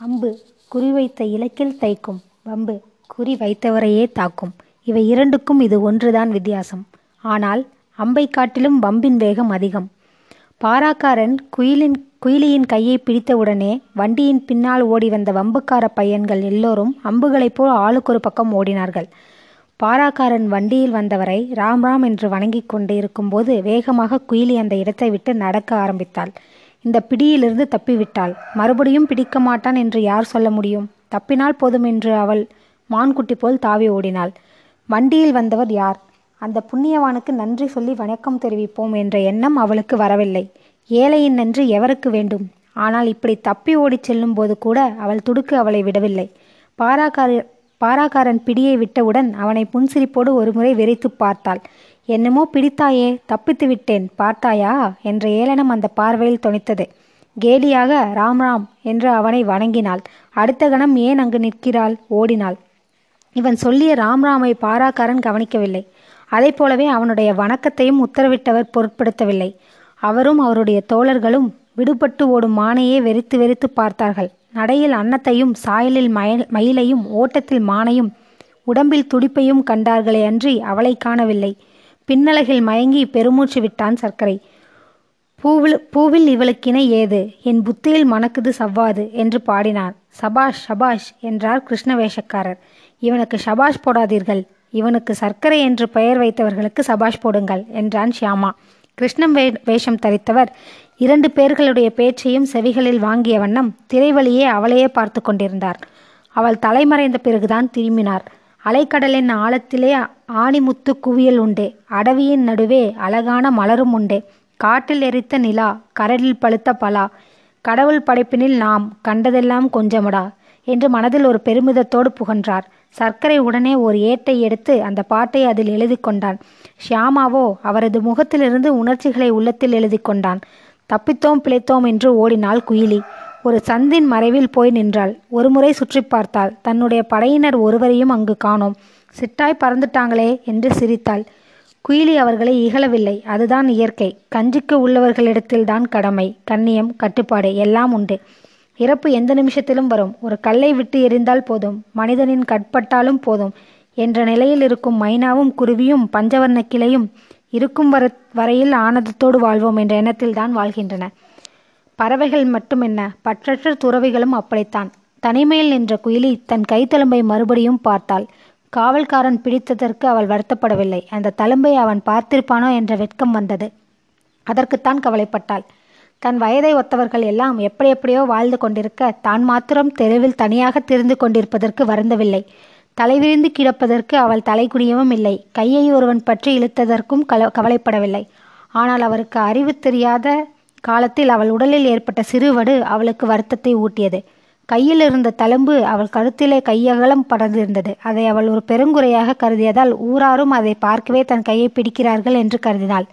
அம்பு குறிவைத்த இலக்கில் தைக்கும் வம்பு குறி வைத்தவரையே தாக்கும். இவை இரண்டுக்கும் இது ஒன்றுதான் வித்தியாசம். ஆனால் அம்பைக் காட்டிலும் வம்பின் வேகம் அதிகம். பாராக்காரன் குயிலின் குயிலியின் கையை பிடித்தவுடனே வண்டியின் பின்னால் ஓடி வந்த வம்புக்கார பையன்கள் எல்லோரும் அம்புகளைப் போல் ஆளுக்கொரு பக்கம் ஓடினார்கள். பாராக்காரன் வண்டியில் வந்தவரை ராம் ராம் என்று வணங்கிக் கொண்டு இருக்கும்போது வேகமாக குயிலி அந்த இடத்தை விட்டு நடக்க ஆரம்பித்தாள். இந்த பிடியிலிருந்து தப்பிவிட்டாள். மறுபடியும் பிடிக்க மாட்டான் என்று யார் சொல்ல முடியும்? தப்பினால் போதும் என்று அவள் மான்குட்டி போல் தாவி ஓடினாள். வண்டியில் வந்தவர் யார்? அந்த புண்ணியவானுக்கு நன்றி சொல்லி வணக்கம் தெரிவிப்போம் என்ற எண்ணம் அவளுக்கு வரவில்லை. ஏழையின் நன்றி எவருக்கு வேண்டும்? ஆனால் இப்படி தப்பி ஓடிச் செல்லும் போது கூட அவள் துடுக்கு அவளை விடவில்லை. பாராக்கார பாராக்காரன் பிடியை விட்டவுடன் அவனை புன்சிரிப்போடு ஒருமுறை வெறித்து பார்த்தாள். என்னமோ பிடித்தாயே தப்பித்து விட்டேன் பார்த்தாயா? என்ற ஏளனம் அந்த பார்வையில் தொனித்தது. கேலியாக ராம் ராம் என்று அவனை வணங்கினாள். அடுத்த கணம் ஏன் அங்கு நிற்கிறாள்? ஓடினாள். இவன் சொல்லிய ராம் ராமை பாராக்காரன் கவனிக்கவில்லை. அதை போலவே அவனுடைய வணக்கத்தையும் உத்தரவிட்டவர் பொருட்படுத்தவில்லை. அவரும் அவருடைய தோழர்களும் விடுபட்டு ஓடும் மானையே வெறித்து வெறித்து பார்த்தார்கள். நடையில் அன்னத்தையும் சாயலில் மயில் மயிலையும் ஓட்டத்தில் மானையும் உடம்பில் துடிப்பையும் கண்டார்களே அன்றி அவளை காணவில்லை. பின்னலகில் மயங்கி பெருமூச்சு விட்டான் சர்க்கரை. பூவில் பூவில் இவளுக்கிணை ஏது? என் புத்தியில் மணக்குது சவ்வாது என்று பாடினார். சபாஷ் சபாஷ் என்றார் கிருஷ்ணவேஷக்காரர் இவனுக்கு சபாஷ் போடாதீர்கள். இவனுக்கு சர்க்கரை என்று பெயர் வைத்தவர்களுக்கு சபாஷ் போடுங்கள் என்றான் ஷியாமா. கிருஷ்ணம் வே வேஷம் தரித்தவர். இரண்டு பேர்களுடைய பேச்சையும் செவிகளில் வாங்கிய வண்ணம் திரைவழியே அவளையே பார்த்து கொண்டிருந்தார். அவள் தலைமறைந்த பிறகுதான் திரும்பினார். அலைக்கடலின் ஆழத்திலே ஆணிமுத்து குவியல் உண்டு. அடவியின் நடுவே அழகான மலரும் உண்டு. காட்டில் எரித்த நிலா கரடில் பழுத்த பலா. கடவுள் படைப்பினில் நாம் கண்டதெல்லாம் கொஞ்சமடா என்று மனதில் ஒரு பெருமிதத்தோடு புகன்றார். சர்க்கரை உடனே ஒரு ஏட்டை எடுத்து அந்த பாட்டை அதில் எழுதி கொண்டான். ஷியாமாவோ அவரது முகத்திலிருந்து உணர்ச்சிகளை உள்ளத்தில் எழுதி கொண்டான். தப்பித்தோம் பிழைத்தோம் என்று ஓடினாள் குயிலி. ஒரு சந்தின் மறைவில் போய் நின்றாள். ஒருமுறை சுற்றி பார்த்தாள். தன்னுடைய படையினர் ஒருவரையும் அங்கு காணோம். சிட்டாய் பறந்துட்டாங்களே என்று சிரித்தாள். குயிலி அவர்களை இகழவில்லை. அதுதான் இயற்கை. கஞ்சிக்கு உள்ளவர்களிடத்தில்தான் கடமை. கண்ணியம் கட்டுப்பாடு எல்லாம் உண்டு. இறப்பு எந்த நிமிஷத்திலும் வரும். ஒரு கல்லை விட்டு எரிந்தால் போதும். மனிதனின் கட்பட்டாலும் போதும். என்ற நிலையில் இருக்கும் மைனாவும் குருவியும் பஞ்சவர்ண கிளையும் இருக்கும் வர வரையில் ஆனந்தத்தோடு வாழ்வோம் என்ற எண்ணத்தில் தான் வாழ்கின்றன. பறவைகள் மட்டுமென்ன பற்றற்ற துறவிகளும் அப்படித்தான். தனிமையில் நின்ற குயிலி தன் கைத்தழும்பை மறுபடியும் பார்த்தாள். காவல்காரன் பிடித்ததற்கு அவள் வருத்தப்படவில்லை. அந்த தழும்பை அவன் பார்த்திருப்பானோ என்ற வெட்கம் வந்தது. அதற்குத்தான் கவலைப்பட்டாள். தன் வயதை ஒத்தவர்கள் எல்லாம் எப்படி எப்படியோ வாழ்ந்து கொண்டிருக்க தான் மாத்திரம் தெருவில் தனியாக திரிந்து கொண்டிருப்பதற்கு வருந்தவில்லை. தலைவிரிந்து கிடப்பதற்கு அவள் தலைக்குடியவும் இல்லை. கையை ஒருவன் பற்றி இழுத்ததற்கும் கவலைப்படவில்லை. ஆனால் அவருக்கு அறிவு தெரியாத காலத்தில் அவள் உடலில் ஏற்பட்ட சிறுவடு அவளுக்கு வருத்தத்தை ஊட்டியது. கையில் இருந்த தழும்பு அவள் கழுத்திலே கையகலம் படர்ந்திருந்தது. அதை அவள் ஒரு பெருங்குறையாக கருதியதால் ஊராரும் அதை பார்க்கவே தன் கையை பிடிக்கிறார்கள் என்று கருதினாள்.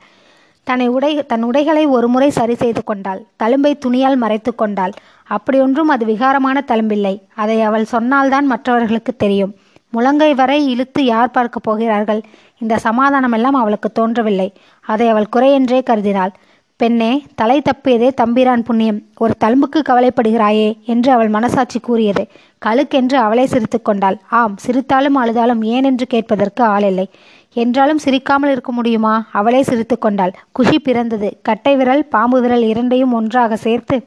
தன்னை உடை தன் உடைகளை ஒருமுறை சரி செய்து கொண்டாள். தழும்பை துணியால் மறைத்து கொண்டாள். அப்படியொன்றும் அது விகாரமான தழும்பில்லை. அதை அவள் சொன்னால்தான் மற்றவர்களுக்கு தெரியும். முழங்கை வரை இழுத்து யார் பார்க்க போகிறார்கள்? இந்த சமாதானமெல்லாம் அவளுக்கு தோன்றவில்லை. அதை அவள் குறையென்றே கருதினாள். பெண்ணே தலை தப்பியதே தம்பிரான் புண்ணியம். ஒரு தழும்புக்கு கவலைப்படுகிறாயே என்று அவள் மனசாட்சி கூறியது. கழுக்கென்று அவளே சிரித்து கொண்டாள். ஆம் சிரித்தாலும் அழுதாலும் ஏனென்று கேட்பதற்கு ஆளில்லை. என்றாலும் சிரிக்காமல் இருக்க முடியுமா? அவளே சிரித்து கொண்டாள். குஷி பிறந்தது. கட்டை விரல் பாம்பு விரல் இரண்டையும் ஒன்றாக சேர்த்து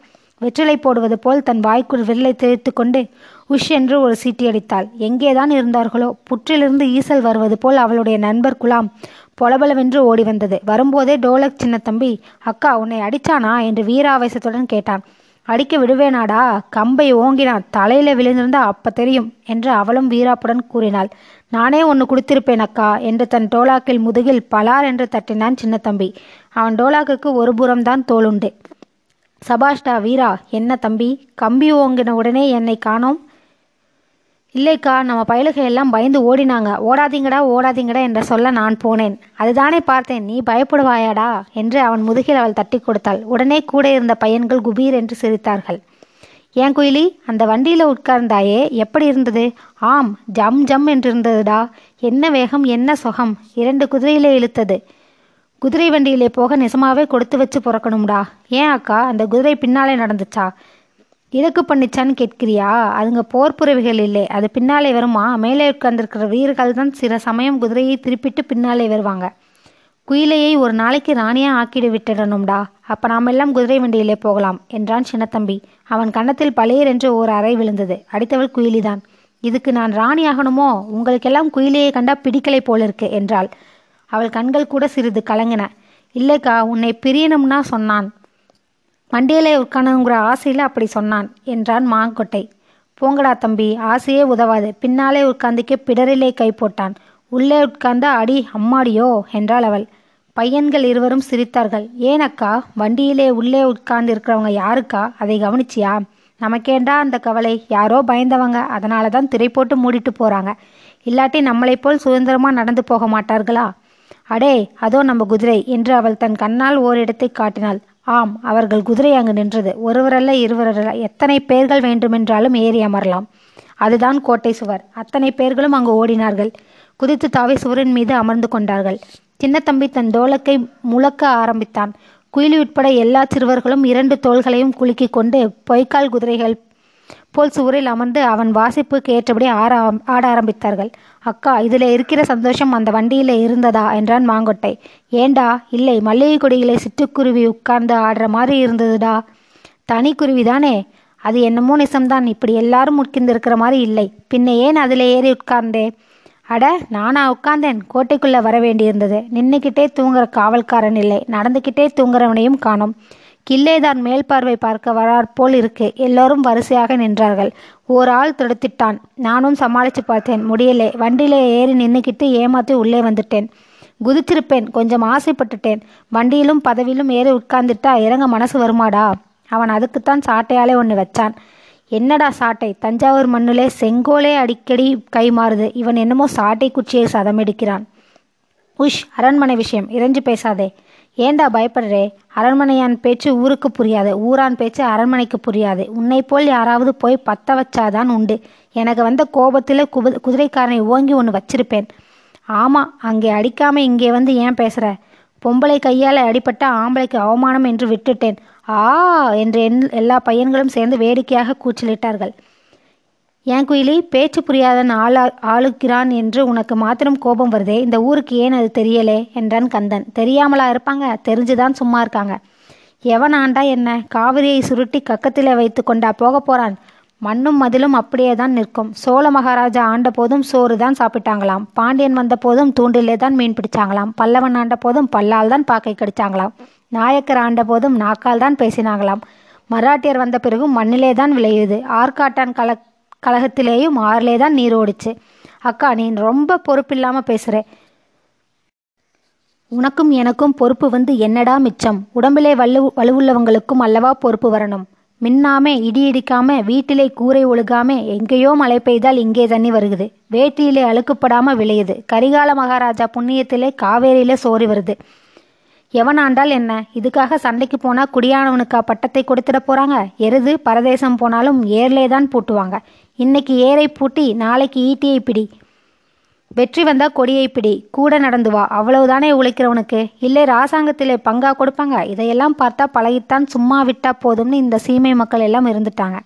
வெற்றிலை போடுவது போல் தன் வாய்க்குள் விரலை திழித்து கொண்டு உஷ் என்று ஒரு சீட்டியடித்தாள் எங்கேதான் இருந்தார்களோ புற்றிலிருந்து ஈசல் வருவது போல் அவளுடைய நண்பர் குலாம் பொலபலவென்று ஓடி வந்தது வரும்போதே டோலக் சின்ன தம்பி அக்கா உன்னை அடிச்சானா? என்று வீராவேசத்துடன் கேட்டான். அடிக்க விடுவேனாடா கம்பை ஓங்கினான். தலையில விழுந்திருந்தா அப்ப தெரியும் என்று அவளும் வீராப்புடன் கூறினாள். நானே ஒன்று கொடுத்திருப்பேன் அக்கா என்று தன் டோலாக்கில் முதுகில் பலார் என்று தட்டினான் சின்னத்தம்பி அவன் டோலாக்குக்கு ஒரு புறம்தான் தோளுண்டு. சபாஷ்டா வீரா என்ன தம்பி? கம்பி ஓங்கின உடனே என்னை காணோம். இல்லைக்கா நம்ம பயலுக எல்லாம் பயந்து ஓடினாங்க. ஓடாதீங்கடா ஓடாதீங்கடா என்ற சொல்ல நான் போனேன். அதுதானே பார்த்தேன். நீ பயப்படுவாயாடா? என்று அவன் முதுகில் அவள் தட்டி கொடுத்தாள். உடனே கூட இருந்த பையன்கள் குபீர் என்று சிரித்தார்கள். ஏன் குயிலி அந்த வண்டியில் உட்கார்ந்தாயே எப்படி இருந்தது? ஆம் ஜம் ஜம் என்று இருந்ததுடா என்ன வேகம் என்ன சொகம்? இரண்டு குதிரையிலே இழுத்தது. குதிரை வண்டியிலே போக நிஜமாவே கொடுத்து வச்சு பிறக்கணும்டா. ஏன் அக்கா? அந்த குதிரை பின்னாலே நடந்துச்சா? இலக்கு பண்ணிச்சான்னு கேட்கிறியா? அதுங்க போர் புறவிகள் இல்லை. அது பின்னாலே வருமா? மேலே உட்கார்ந்துருக்கிற வீரர்கள் தான் சில சமயம் குதிரையை திருப்பிட்டு பின்னாலே வருவாங்க. குயிலையை ஒரு நாளைக்கு ராணியா ஆக்கிடு விட்டுடணும்டா. அப்ப நாமெல்லாம் குதிரை வண்டியிலே போகலாம் என்றான் சின்னத்தம்பி. அவன் கன்னத்தில் பழையர் என்று ஓர் அறை விழுந்தது. அடித்தவள் குயிலிதான். இதுக்கு நான் ராணி ஆகணுமோ? உங்களுக்கெல்லாம் குயிலையை கண்டா பிடிக்கலை போல இருக்கு என்றாள். அவள் கண்கள் கூட சிறிது கலங்கின. இல்லைக்கா உன்னை பிரியணும்னா சொன்னான். வண்டியிலே உட்காணுங்கிற ஆசையில் அப்படி சொன்னான் என்றான் மாங்கொட்டை போங்கடா தம்பி ஆசையே உதவாது. பின்னாலே உட்கார்ந்துக்கே பிடரிலே கை போட்டான். உள்ளே உட்கார்ந்தா அடி அம்மாடியோ என்றாள் அவள். பையன்கள் இருவரும் சிரித்தார்கள். ஏனக்கா வண்டியிலே உள்ளே உட்கார்ந்து இருக்கிறவங்க யாருக்கா? அதை கவனிச்சியா? நமக்கேண்டா அந்த கவலை. யாரோ பயந்தவங்க. அதனால தான் திரை போட்டு மூடிட்டு போறாங்க. இல்லாட்டி நம்மளை போல் சுதந்திரமா நடந்து போக மாட்டார்களா? அடே அதோ நம்ம குதிரை என்று அவள் தன் கண்ணால் ஓரிடத்தை காட்டினாள். ஆம் அவர்கள் குதிரை அங்கு நின்றது. ஒருவரல்ல இருவரல்ல எத்தனை பேர்கள் வேண்டுமென்றாலும் ஏறி அமரலாம். அதுதான் கோட்டை சுவர். அத்தனை பேர்களும் அங்கு ஓடினார்கள். குதித்து தாவி சுவரின் மீது அமர்ந்து கொண்டார்கள். சின்னத்தம்பி தன் தோலக்கை முழக்க ஆரம்பித்தான். குயிலி உட்பட எல்லா சிறுவர்களும் இரண்டு தோள்களையும் குலுக்கி கொண்டு பொய்க்கால் குதிரைகள் போல் சுவரில் அமர்ந்து அவன் வாசிப்புக்கு ஏற்றபடி ஆற ஆட ஆரம்பித்தார்கள். அக்கா இதுல இருக்கிற சந்தோஷம் அந்த வண்டியில இருந்ததா? என்றான் மாங்கொட்டை. ஏண்டா? இல்லை மல்லிகை கொடிகளை சிட்டுக்குருவி உட்கார்ந்து ஆடுற மாதிரி இருந்ததுடா. தனி குருவி தானே? அது என்னமோ நிசம்தான். இப்படி எல்லாரும் உட்கிந்து இருக்கிற மாதிரி இல்லை. பின்ன ஏன் அதில் ஏறி உட்கார்ந்தே? அட நானா உட்கார்ந்தேன். கோட்டைக்குள்ள வர வேண்டியிருந்தது. நின்றுக்கிட்டே தூங்குற காவல்காரன் இல்லை. நடந்துக்கிட்டே தூங்குறவனையும் காணோம். கில்லேதான் மேல் பார்வை பார்க்க வராற் போல் இருக்கு. எல்லோரும் வரிசையாக நின்றார்கள். ஓர் ஆள் தடுத்திட்டான் நானும் சமாளிச்சு பார்த்தேன். முடியலே. வண்டியில ஏறி நின்றுக்கிட்டு ஏமாத்தி உள்ளே வந்துட்டேன். குதிச்சிருப்பேன் கொஞ்சம் ஆசைப்பட்டுட்டேன். வண்டியிலும் பதவியிலும் ஏறி உட்கார்ந்துட்டா இறங்க மனசு வருமாடா? அவன் அதுக்குத்தான் சாட்டையாலே ஒன்று வச்சான். என்னடா சாட்டை? தஞ்சாவூர் மண்ணிலே செங்கோலே அடிக்கடி கை மாறுது. இவன் என்னமோ சாட்டை குச்சியை சதமெடுக்கிறான். உஷ் அரண்மனை விஷயம். இறைஞ்சு பேசாதே. ஏண்டா பயப்படுறே? அரண்மனையான் பேச்சு ஊருக்கு புரியாது. ஊரான் பேச்சு அரண்மனைக்கு புரியாது. உன்னை போல் யாராவது போய் பத்த வச்சாதான் உண்டு. எனக்கு வந்த கோபத்தில் குபு குதிரைக்காரனை ஓங்கி ஒன்று வச்சிருப்பேன். ஆமா அங்கே அடிக்காம இங்கே வந்து ஏன் பேசுற? பொம்பளை கையால் அடிபட்ட ஆம்பளைக்கு அவமானம் என்று விட்டுட்டேன். ஆ என்று எல்லா பையன்களும் சேர்ந்து வேடிக்கையாக கூச்சலிட்டார்கள். ஏன் குயிலி பேச்சு புரியாதன் ஆளா ஆளுக்கிறான் என்று உனக்கு மாத்திரம் கோபம் வருதே? இந்த ஊருக்கு ஏன் அது தெரியலே? என்றான் கந்தன். தெரியாமலா இருப்பாங்க? தெரிஞ்சுதான் சும்மா இருக்காங்க. எவன் ஆண்டா என்ன? காவிரியை சுருட்டி கக்கத்திலே வைத்து கொண்டா போக போறான்? மண்ணும் மதிலும் அப்படியே தான் நிற்கும். சோழ மகாராஜா ஆண்ட போதும் சோறு தான் சாப்பிட்டாங்களாம். பாண்டியன் வந்த போதும் தூண்டிலே தான் மீன் பிடிச்சாங்களாம். பல்லவன் ஆண்ட போதும் பல்லால் தான் பாக்கை கடிச்சாங்களாம். நாயக்கர் ஆண்ட போதும் நாக்கால் தான் பேசினாங்களாம். மராட்டியர் வந்த பிறகும் மண்ணிலே தான் விளையுது. ஆற்காட்டான் கல கழகத்திலேயும் ஆறிலே தான் நீர் ஓடிச்சு. அக்கா நீ ரொம்ப பொறுப்பில்லாமல் பேசுகிற உனக்கும் எனக்கும் பொறுப்பு வந்து என்னடா மிச்சம்? உடம்பிலே வலு வலுவுள்ளவங்களுக்கும் அல்லவா பொறுப்பு வரணும்? மின்னாமே இடி இடிக்காம வீட்டிலே கூரை ஒழுகாம எங்கேயோ மழை பெய்தால் இங்கே தண்ணி வருகுது. வேட்டியிலே அழுக்குப்படாம விளையுது. கரிகால மகாராஜா புண்ணியத்திலே காவேரியிலே சோறு வருது. எவனாண்டால் என்ன? இதுக்காக சண்டைக்கு போனால் குடியானவனுக்கா பட்டத்தை கொடுத்துட போகிறாங்க எருது பரதேசம் போனாலும் ஏர்லே தான் பூட்டுவாங்க. இன்னைக்கு ஏரை பூட்டி நாளைக்கு ஈட்டியை பிடி. வெற்றி வந்தா கொடியை பிடி. கூட நடந்து வா. அவ்வளவுதானே உழைக்கிறவனுக்கு இல்லை ராசாங்கத்திலே பங்கா கொடுப்பாங்க. இதையெல்லாம் பார்த்தா பழகித்தான் சும்மா விட்டா போதும்னு இந்த சீமை மக்கள் எல்லாம் இருந்துட்டாங்க.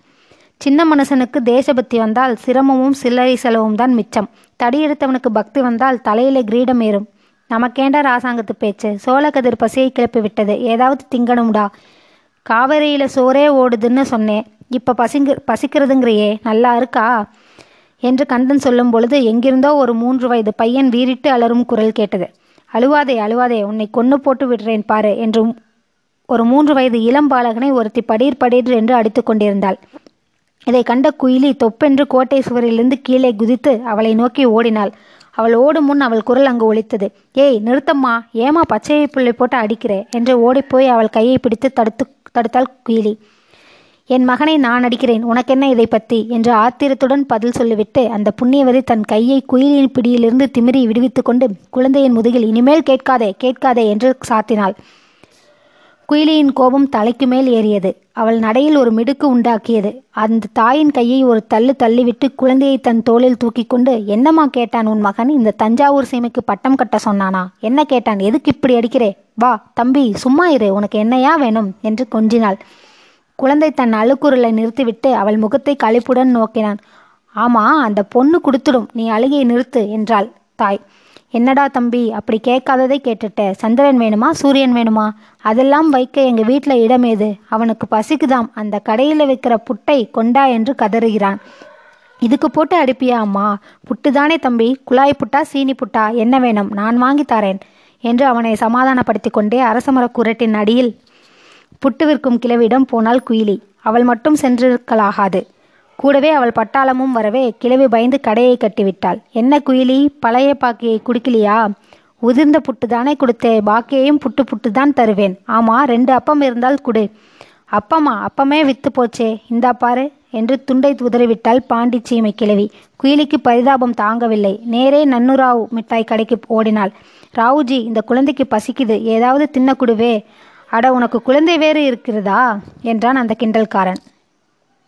சின்ன மனுஷனுக்கு தேசபக்தி வந்தால் சிரமமும் சில்லறை செலவும் தான் மிச்சம். தடி எடுத்தவனுக்கு பக்தி வந்தால் தலையில கிரீடம் ஏறும். நமக்கேண்டா ராசாங்கத்து பேச்சு? சோழக்கதிர் பசியை கிளப்பி விட்டது ஏதாவது திங்கணும்டா. காவிரியில சோறே ஓடுதுன்னு சொன்னேன். இப்போ பசிங்க பசிக்கிறதுங்கிறியே நல்லா இருக்கா? என்று கந்தன் சொல்லும் பொழுது எங்கிருந்தோ ஒரு மூன்று வயது பையன் வீறிட்டு அலறும் குரல் கேட்டது. அழுவாதே அழுவாதே உன்னை கொன்று போட்டு விடுறேன் பாரு என்று ஒரு மூன்று வயது இளம் பாலகனை ஒருத்தி படீர் படீர் என்று அடித்து கொண்டிருந்தாள். இதை கண்ட குயிலி தொப்பென்று கோட்டை சுவரிலிருந்து கீழே குதித்து அவளை நோக்கி ஓடினாள். அவள் ஓடும் முன் அவள் குரல் அங்கு ஒழித்தது ஏய் நிறுத்தம்மா ஏமா பச்சையை புள்ளை போட்டு அடிக்கிறே என்று ஓடிப்போய் அவள் கையை பிடித்து தடுத்து தடுத்தாள் குயிலி. என் மகனை நான் அடிக்கிறேன் உனக்கென்ன இதை பற்றி என்று ஆத்திரத்துடன் பதில் சொல்லிவிட்டு அந்த புண்ணியவதி தன் கையை குயிலின் பிடியிலிருந்து திமிரி விடுவித்து கொண்டு குழந்தையின் முதுகில் இனிமேல் கேட்காதே கேட்காதே என்று சாத்தினாள். குயிலியின் கோபம் தலைக்கு மேல் ஏறியது. அவள் நடையில் ஒரு மிடுக்கு உண்டாக்கியது. அந்த தாயின் கையை ஒரு தள்ளு தள்ளிவிட்டு குழந்தையை தன் தோளில் தூக்கி கொண்டு என்னம்மா கேட்டான் உன் மகன்? இந்த தஞ்சாவூர் சீமைக்கு பட்டம் கட்ட சொன்னானா? என்ன கேட்டான்? எதுக்கு இப்படி அடிக்கிறே? வா தம்பி சும்மா இரு உனக்கு என்னையா வேணும்? என்று கொஞ்சினாள். குழந்தை தன் அழுக்குரலை நிறுத்திவிட்டு அவள் முகத்தை களிப்புடன் நோக்கினான். ஆமா அந்த பொண்ணு கொடுத்துடும். நீ அழுகையை நிறுத்து என்றாள் தாய். என்னடா தம்பி அப்படி கேட்காததை கேட்டுட்ட சந்திரன் வேணுமா சூரியன் வேணுமா? அதெல்லாம் வைக்க எங்க வீட்டில் இடம் ஏது? அவனுக்கு பசிக்குதாம். அந்த கடையில் வைக்கிற புட்டை கொண்டா என்று கதறுகிறான். இதுக்கு போட்டு அடிப்பியா அம்மா? புட்டு தானே தம்பி. குழாய் புட்டா சீனி புட்டா? என்ன வேணும்? நான் வாங்கி தரேன் என்று அவனை சமாதானப்படுத்தி கொண்டே அரசமர குரட்டின் அடியில் புட்டு விற்கும் கிழவியிடம் போனாள் குயிலி. அவள் மட்டும் சென்றிருக்கலாகாது. கூடவே அவள் பட்டாளமும் வரவே கிழவி பயந்து கடையை கட்டிவிட்டாள். என்ன குயிலி பழைய பாக்கியை குடிக்கலையா? உதிர்ந்த புட்டு தானே கொடுத்தே பாக்கியையும் புட்டு புட்டு தான் தருவேன். ஆமா ரெண்டு அப்பம் இருந்தால் குடு. அப்பமா அப்பமே வித்து போச்சே. இந்தா பாரு என்று துண்டை உதறிவிட்டாள் பாண்டி சீமை கிழவி. குயிலிக்கு பரிதாபம் தாங்கவில்லை. நேரே நன்னுராவ் மிட்டாய் கடைக்கு ஓடினாள். ராவுஜி இந்த குழந்தைக்கு பசிக்குது. ஏதாவது தின்ன குடுவே. அட உனக்கு குழந்தை வேறு இருக்கிறதா? என்றான் அந்த கிண்டல்காரன்.